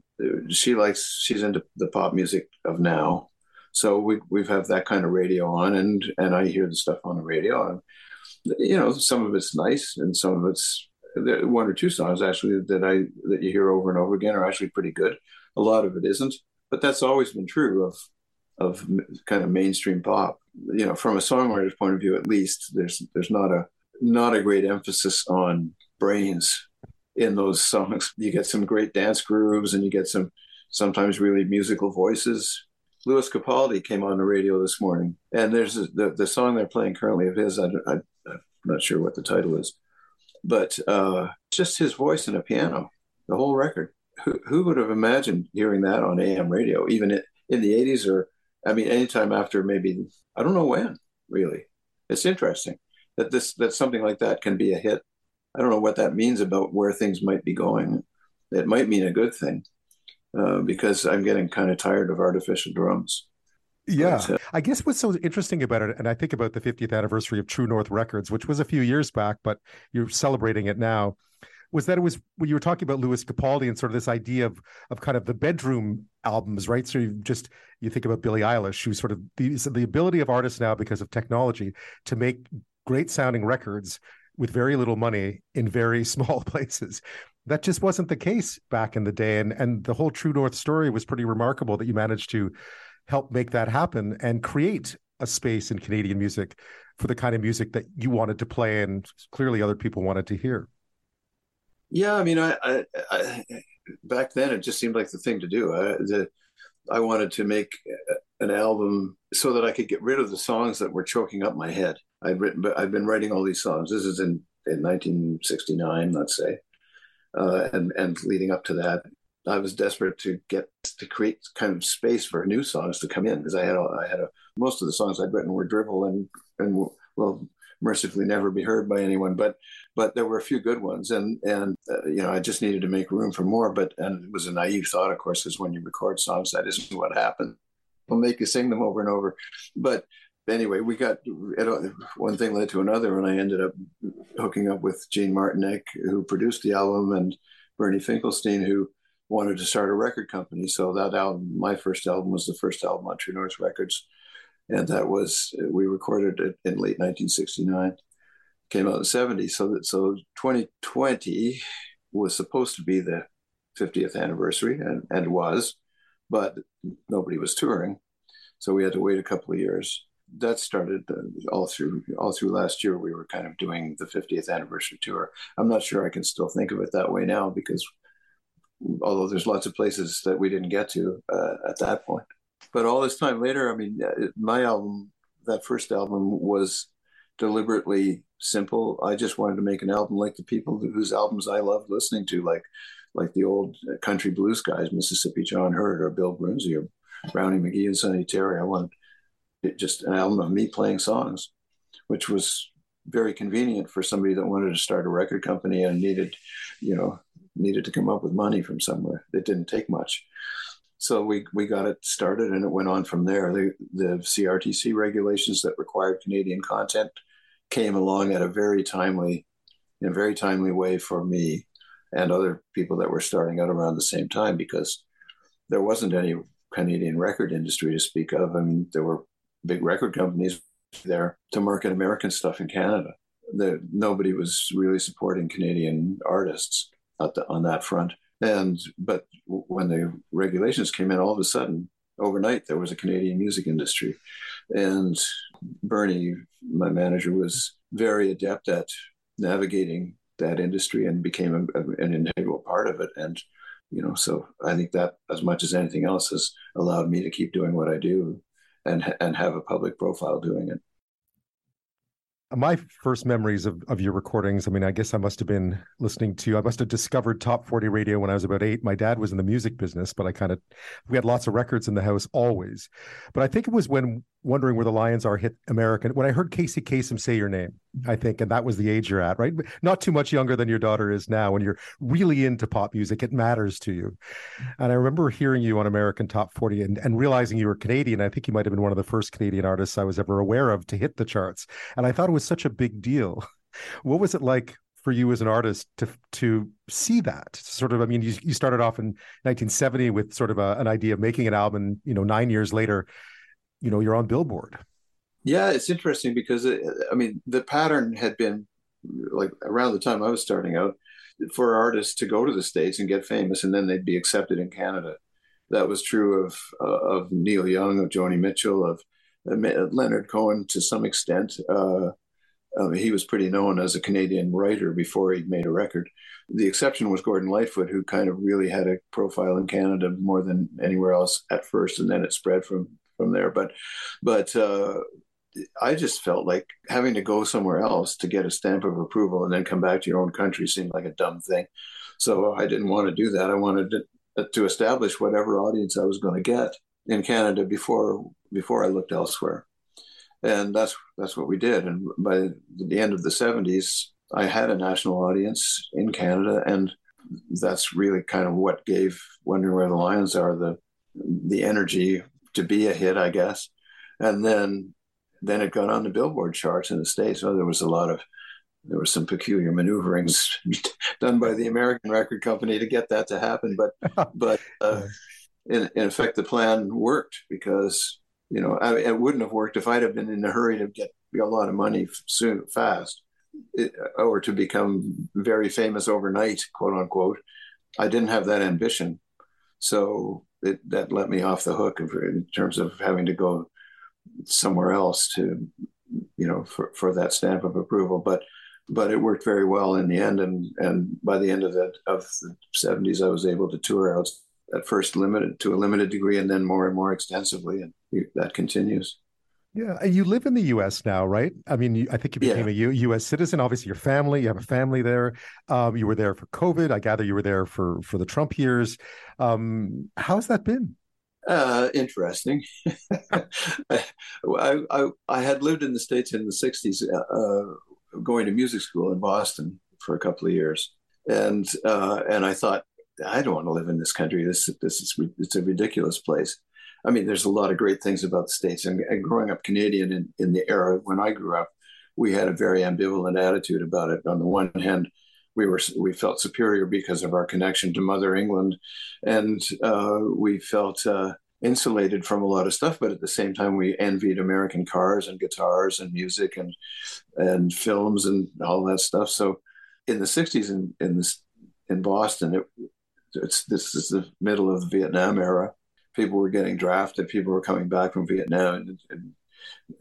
she likes she's into the pop music of now. So we we have that kind of radio on, and and I hear the stuff on the radio, and you know some of it's nice, and some of it's one or two songs actually that I that you hear over and over again are actually pretty good. A lot of it isn't, but that's always been true of of kind of mainstream pop. You know, from a songwriter's point of view, at least there's there's not a not a great emphasis on brains in those songs. You get some great dance grooves, and you get some sometimes really musical voices. Lewis Capaldi came on the radio this morning, and there's a, the the song they're playing currently of his. I, I, I'm not sure what the title is, but uh, just his voice and a piano, the whole record. Who, who would have imagined hearing that on AM radio, even in, the 80s or I mean, anytime after maybe I don't know when. Really, it's interesting that this that something like that can be a hit. I don't know what that means about where things might be going. It might mean a good thing uh, because I'm getting kind of tired of artificial drums. Yeah. I guess what's so interesting about it, and I think about the 50th anniversary of True North Records, which was a few years back, but you're celebrating it now, was that it was when you were talking about Lewis Capaldi and sort of this idea of of kind of the bedroom albums, right? So you just you think about Billie Eilish, who's sort of the, the ability of artists now because of technology to make great sounding records with very little money in very small places. That just wasn't the case back in the day, and and the whole True North story was pretty remarkable that you managed to help make that happen and create a space in Canadian music for the kind of music that you wanted to play and clearly other people wanted to hear. Yeah, I mean, I, I, I, back then it just seemed like the thing to do. I, the, I wanted to make an album so that I could get rid of the songs that were choking up my head. I'd written, but I've been writing all these songs. This is in in 1969, let's say, uh, and and leading up to that, I was desperate to get to create kind of space for new songs to come in because I had I had a, most of the songs I'd written were drivel and and well mercifully never be heard by anyone. But but there were a few good ones, and and uh, you know I just needed to make room for more. But and it was a naive thought, of course, because when you record songs, that isn't what happens. They'll make you sing them over and over. But anyway, we got one thing led to another, and I ended up hooking up with Gene Martynec, who produced the album, and Bernie Finkelstein, who wanted to start a record company. So that album, my first album, was the first album on True North Records. And that was we recorded it in late 1969 came out in 70 so that so 2020 was supposed to be the 50th anniversary and, and was but nobody was touring. So we had to wait a couple of years. That started uh, all through all through last year we were kind of doing the 50th anniversary tour. I'm not sure i can still think of it that way now because although there's lots of places that we didn't get to uh, at that point but all this time later, I mean, uh, my album, that first album, was deliberately simple. I just wanted to make an album like the people whose albums I loved listening to, like like the old country blues guys, Mississippi John Hurt or Bill Broonzy or Brownie McGhee and Sonny Terry. I wanted just an album of me playing songs, which was very convenient for somebody that wanted to start a record company and needed, you know, needed to come up with money from somewhere. It didn't take much so we we got it started and it went on from there. The the CRTC regulations that required Canadian content came along at a very timely, in a very timely way for me and other people that were starting out around the same time because there wasn't any Canadian record industry to speak of. I mean, there were big record companies there to market American stuff in Canada. The, nobody was really supporting Canadian artists the, on that front. And but when the regulations came in, all of a sudden, overnight, there was a Canadian music industry, and Bernie, my manager, was very adept at navigating that industry and became a, a, an integral part of it. And you know, so I think that as much as anything else has allowed me to keep doing what I do and and have a public profile doing it my first memories of, of your recordings i mean i guess i must have been listening to i must have discovered top 40 radio when i was about eight. My dad was in the music business but i kind of we had lots of records in the house always. But i think it was when wondering where the lions are hit american when i heard casey Kasem say your name i think and that was the age you're at right? Not too much younger than your daughter is now when you're really into pop music. It matters to you. And i remember hearing you on american top 40 and, and realizing you were canadian. I think you might have been one of the first canadian artists i was ever aware of to hit the charts. And i thought it was such a big deal what was it like for you as an artist to to see that sort of? I mean, you, you started off in 1970 with sort of a, an idea of making an album. You know, nine years later, you know, you're on Billboard. Yeah, it's interesting because it, I mean, the pattern had been like around the time I was starting out for artists to go to the states and get famous, and then they'd be accepted in Canada. That was true of uh, of Neil Young, of Joni Mitchell, of uh, Leonard Cohen to some extent. Uh, he was pretty known as a Canadian writer before he'd made a record. The exception was Gordon Lightfoot, who kind of really had a profile in Canada more than anywhere else at first, and then it spread from from there. But but uh, I just felt like having to go somewhere else to get a stamp of approval and then come back to your own country seemed like a dumb thing. So I didn't want to do that. I wanted to, uh, to establish whatever audience I was going to get in Canada before before I looked elsewhere and that's that's what we did. And by the end of the '70s, I had a national audience in Canada, and that's really kind of what gave "Wondering Where the Lions Are" the the energy to be a hit, I guess. And then then it got on the Billboard charts in the states. So there was a lot of there were some peculiar maneuverings done by the American record company to get that to happen, but but uh, in, in effect the plan worked because you know, I, it wouldn't have worked if I'd have been in a hurry to get a lot of money soon, fast, it, uh, or to become very famous overnight, quote unquote. I didn't have that ambition, so it, that let me off the hook in terms of having to go somewhere else to, you know, for, for that stamp of approval. But but it worked very well in the end, and and by the end of that of the seventies, I was able to tour out at first limited to a limited degree and then more and more extensively and that continues. Yeah you live in the us now right? I mean you, i think you became yeah. a U, us citizen obviously your family you have a family there. Um, you were there for covid i gather you were there for for the trump years. Um, how's that been? Uh, interesting. I, I, I had lived in the states in the '60s, uh, going to music school in Boston for a couple of years, and uh, and I thought I don't want to live in this country. This this is it's a ridiculous place. I mean, there's a lot of great things about the states. And, and growing up Canadian in, in the era when I grew up, we had a very ambivalent attitude about it. On the one hand, we were we felt superior because of our connection to Mother England, and uh, we felt uh, insulated from a lot of stuff. But at the same time, we envied American cars and guitars and music and and films and all that stuff. So in the '60s in in this in Boston, it, it's this is the middle of the Vietnam era. People were getting drafted. People were coming back from Vietnam in, in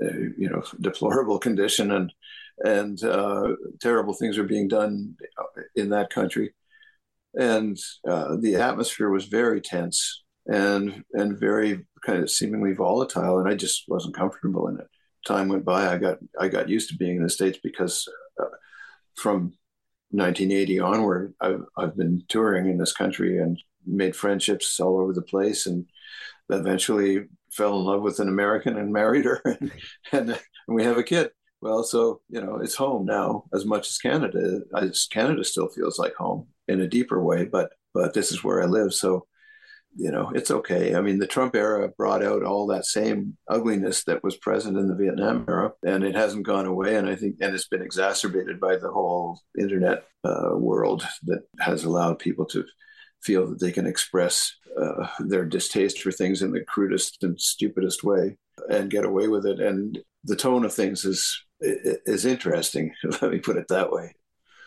uh, you know deplorable condition, and and uh, terrible things were being done in that country. And uh, the atmosphere was very tense and and very kind of seemingly volatile, and I just wasn't comfortable in it. Time went by. I got I got used to being in the states because uh, from 1980 onward, I've, I've been touring in this country and made friendships all over the place and eventually fell in love with an American and married her. and, and, we have a kid. Well, so, you know, it's home now as much as Canada. As Canada still feels like home in a deeper way, but, but this is where I live. So you know, it's okay. I mean, the Trump era brought out all that same ugliness that was present in the Vietnam era, and it hasn't gone away. And I think, and it's been exacerbated by the whole internet uh, world that has allowed people to feel that they can express uh, their distaste for things in the crudest and stupidest way and get away with it. And the tone of things is is interesting. Let me put it that way.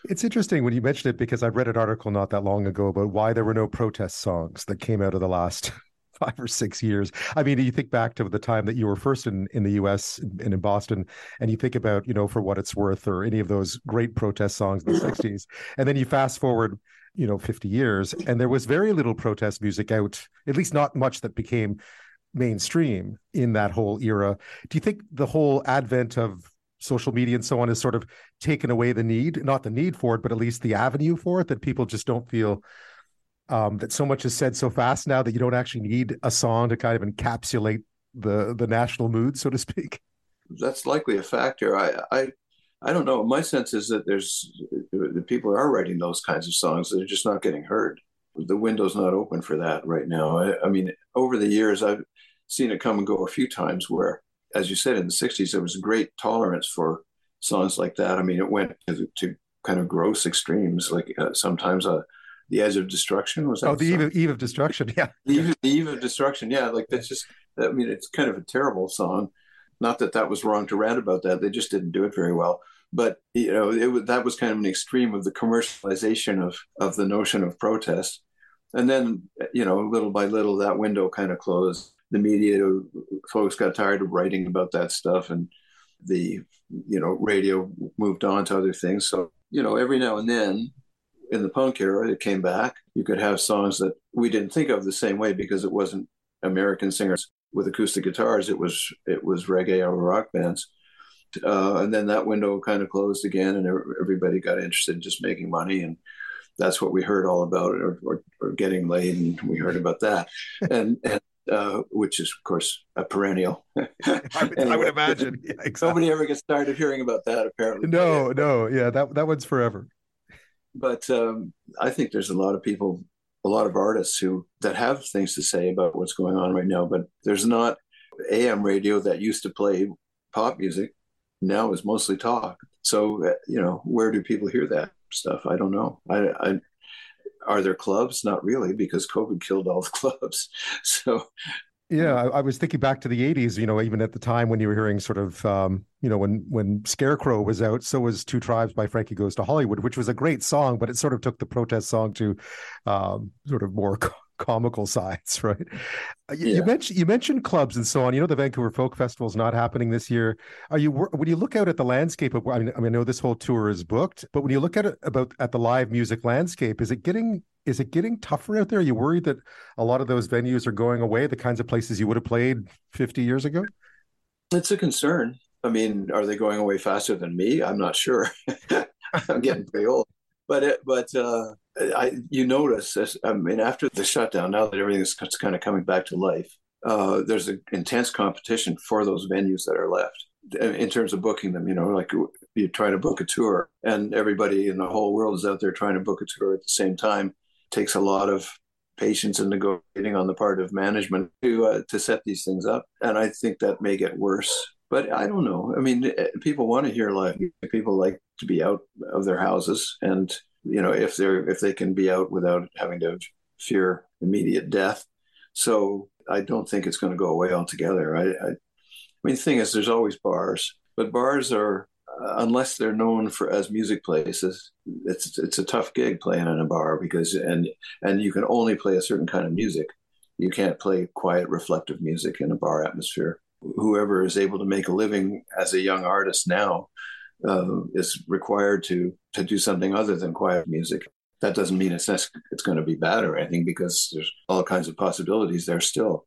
It's interesting when you mentioned it because I read an article not that long ago about why there were no protest songs that came out of the last five or six years. I mean, you think back to the time that you were first in, in the US and in Boston, and you think about, you know, for what it's worth or any of those great protest songs in the 60s. And then you fast forward, you know, 50 years, and there was very little protest music out, at least not much that became mainstream in that whole era. Do you think the whole advent of social media and so on has sort of taken away the need, not the need for it, but at least the avenue for it that people just don't feel um, that so much is said so fast now that you don't actually need a song to kind of encapsulate the the national mood, so to speak. That's likely a factor. I I, I don't know. My sense is that there's the people are writing those kinds of songs. They're just not getting heard. The window's not open for that right now. I, I mean, over the years, I've seen it come and go a few times where as you said, in the 60s, there was great tolerance for songs like that. I mean, it went to, to kind of gross extremes, like uh, sometimes uh, the edge of destruction was that oh the eve of, eve of, destruction yeah. The eve, the eve of destruction yeah like that's just i mean it's kind of a terrible song. Not that that was wrong to rant about that they just didn't do it very well. But you know it that was kind of an extreme of the commercialization of of the notion of protest. And then you know little by little that window kind of closed the media folks got tired of writing about that stuff and the you know radio moved on to other things. So you know every now and then in the punk era it came back. You could have songs that we didn't think of the same way because it wasn't american singers with acoustic guitars. It was it was reggae or rock bands. Uh, and then that window kind of closed again and everybody got interested in just making money. And that's what we heard all about or, or, or getting laid. And we heard about that. And, and uh, which is of course a perennial I, would, anyway, I, would, imagine yeah, exactly. nobody ever gets tired of hearing about that apparently no no yeah that that one's forever but um, I think there's a lot of people, a lot of artists who that have things to say about what's going on right now. But there's not AM radio that used to play pop music now is mostly talk. So uh, you know, where do people hear that stuff? I don't know. I, I are there clubs? Not really, because COVID killed all the clubs. So yeah, I, I, was thinking back to the '80s. You know, even at the time when you were hearing sort of, um, you know, when when Scarecrow was out, so was Two Tribes by Frankie Goes to Hollywood, which was a great song, but it sort of took the protest song to um, sort of more comical sides, right? Uh, you, yeah. you, mentioned you mentioned clubs and so on. You know, the Vancouver Folk Festival is not happening this year. Are you when you look out at the landscape of? I mean, I mean, I know this whole tour is booked, but when you look at it about at the live music landscape, is it getting is it getting tougher out there? Are you worried that a lot of those venues are going away, the kinds of places you would have played 50 years ago? It's a concern. I mean, are they going away faster than me? I'm not sure. I'm getting pretty old. But it, but uh, I, you notice, as, I mean, after the shutdown, now that everything's kind of coming back to life, uh, there's an intense competition for those venues that are left in terms of booking them. You know, like you try to book a tour, and everybody in the whole world is out there trying to book a tour at the same time It takes a lot of patience and negotiating on the part of management to uh, to set these things up, and I think that may get worse. But I don't know. I mean, eh, people want to hear live. People like to be out of their houses, and you know, if they're if they can be out without having to fear immediate death. So I don't think it's going to go away altogether. I, I, I mean, the thing is, there's always bars, but bars are uh, unless they're known for as music places, it's it's a tough gig playing in a bar because and and you can only play a certain kind of music. You can't play quiet, reflective music in a bar atmosphere. Whoever is able to make a living as a young artist now uh, is required to to do something other than quiet music. That doesn't mean it's it's going to be bad or anything because there's all kinds of possibilities there still.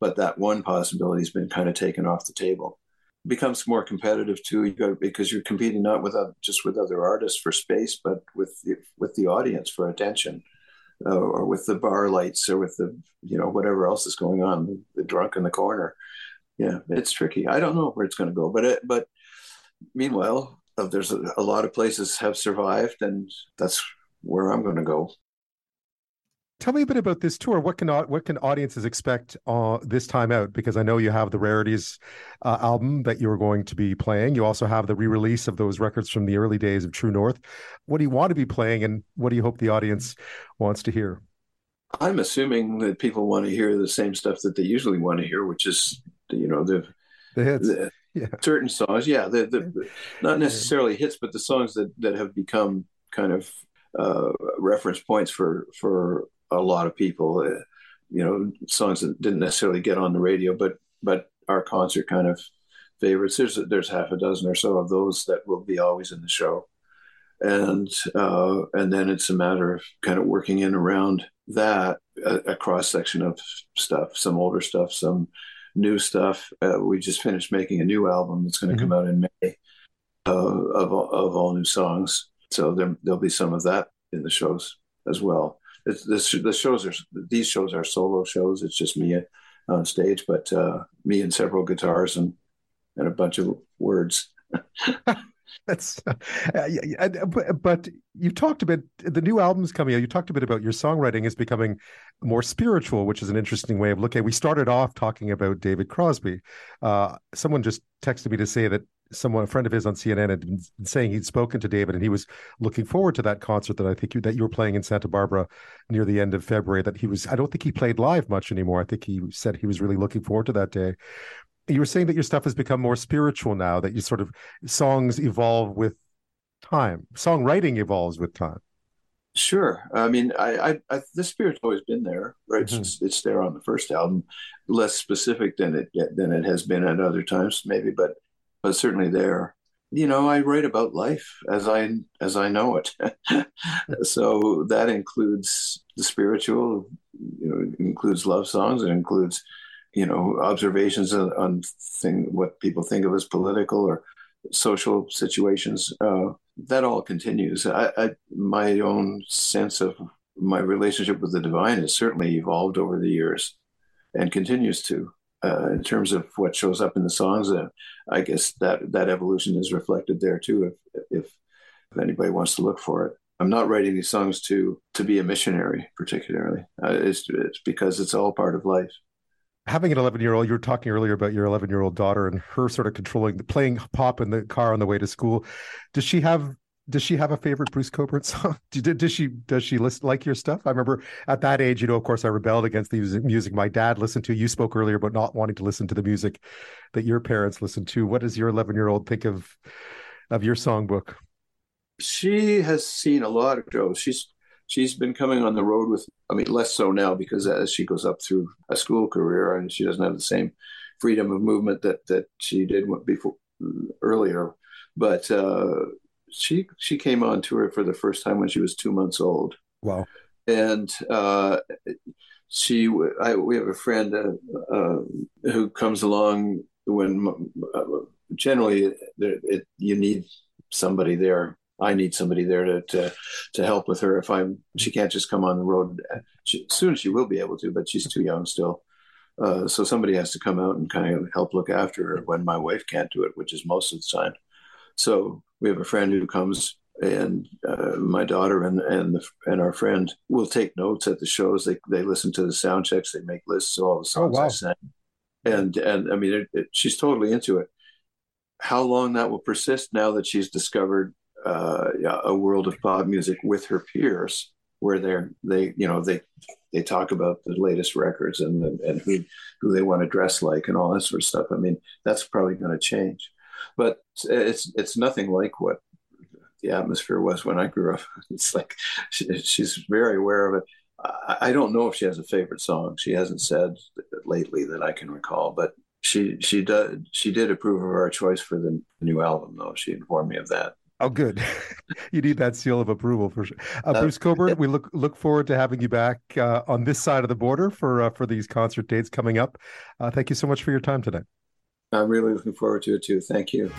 But that one possibility has been kind of taken off the table becomes more competitive too you got, because you're competing not with uh, just with other artists for space but with the, with the audience for attention uh, or with the bar lights or with the you know whatever else is going on the drunk in the corner yeah it's tricky i don't know where it's going to go but it, but meanwhile uh, there's a, a lot of places have survived and that's where i'm going to go Tell me a bit about this tour. What can what can audiences expect uh, this time out? Because I know you have the Rarities uh, album that you're going to be playing. You also have the re-release of those records from the early days of True North. What do you want to be playing, and what do you hope the audience wants to hear? I'm assuming that people want to hear the same stuff that they usually want to hear, which is you know the the hits. The, yeah. Certain songs, yeah, the, the not necessarily hits, but the songs that that have become kind of uh, reference points for for a lot of people. Uh, you know, songs that didn't necessarily get on the radio, but but our concert kind of favorites. There's there's half a dozen or so of those that will be always in the show, and uh, and then it's a matter of kind of working in around that a, a cross section of stuff, some older stuff, some new stuff. Uh, we just finished making a new album that's going to mm-hmm. come out in May uh, of of all new songs. So there, there'll be some of that in the shows as well it's, this, the shows are these shows are solo shows. It's just me on stage, but uh, me and several guitars and and a bunch of words. That's, uh, yeah, but, but you talked a bit. The new album's coming out. You talked a bit about your songwriting is becoming more spiritual, which is an interesting way of looking. We started off talking about David Crosby. Uh, someone just texted me to say that someone, a friend of his on CNN, had been saying he'd spoken to David and he was looking forward to that concert that I think you, that you were playing in Santa Barbara near the end of February. That he was, I don't think he played live much anymore. I think he said he was really looking forward to that day. You were saying that your stuff has become more spiritual now. That you sort of songs evolve with time. Songwriting evolves with time. Sure. I mean, I, I, I the spirit's always been there, right? Mm-hmm. It's, it's there on the first album, less specific than it than it has been at other times, maybe, but but certainly there. You know, I write about life as I as I know it, so that includes the spiritual. You know, includes love songs. It includes, you know, observations on, on thing what people think of as political or social situations. Uh, that all continues. I, I, my own sense of my relationship with the divine has certainly evolved over the years and continues to. Uh, in terms of what shows up in the songs, uh, I guess that that evolution is reflected there too. If, if if anybody wants to look for it, I'm not writing these songs to to be a missionary particularly. Uh, it's it's because it's all part of life having an 11 year old you were talking earlier about your 11 year old daughter and her sort of controlling playing pop in the car on the way to school. Does she have does she have a favorite bruce cockburn song? Does she does she list like your stuff? I remember at that age you know of course i rebelled against the music my dad listened to. You spoke earlier about not wanting to listen to the music that your parents listened to. What does your 11 year old think of of your songbook? She has seen a lot of shows. She's she's been coming on the road with i mean less so now because as she goes up through a school career and she doesn't have the same freedom of movement that that she did before earlier. But uh, she she came on tour for the first time when she was two months old. Wow. And uh, she I, we have a friend uh, uh who comes along when uh, generally it, it, you need somebody there I need somebody there to, to to help with her if I'm she can't just come on the road. She, soon she will be able to, but she's too young still. Uh, so somebody has to come out and kind of help look after her when my wife can't do it, which is most of the time. So we have a friend who comes, and uh, my daughter and and the, and our friend will take notes at the shows. They they listen to the sound checks. They make lists of all the songs oh, wow. I sang, and and I mean it, it, she's totally into it. How long that will persist now that she's discovered uh, a world of pop music with her peers, where they're they you know they they talk about the latest records and and who who they want to dress like and all that sort of stuff. I mean, that's probably going to change, but it's it's nothing like what the atmosphere was when I grew up. It's like she, she's very aware of it. I, I don't know if she has a favorite song. She hasn't said lately that I can recall, but she she did she did approve of our choice for the new album though. She informed me of that. Oh, good. you need that seal of approval for sure. Uh, uh, Bruce Cockburn, we look look forward to having you back uh, on this side of the border for uh, for these concert dates coming up. Uh, thank you so much for your time today. I'm really looking forward to it too. Thank you.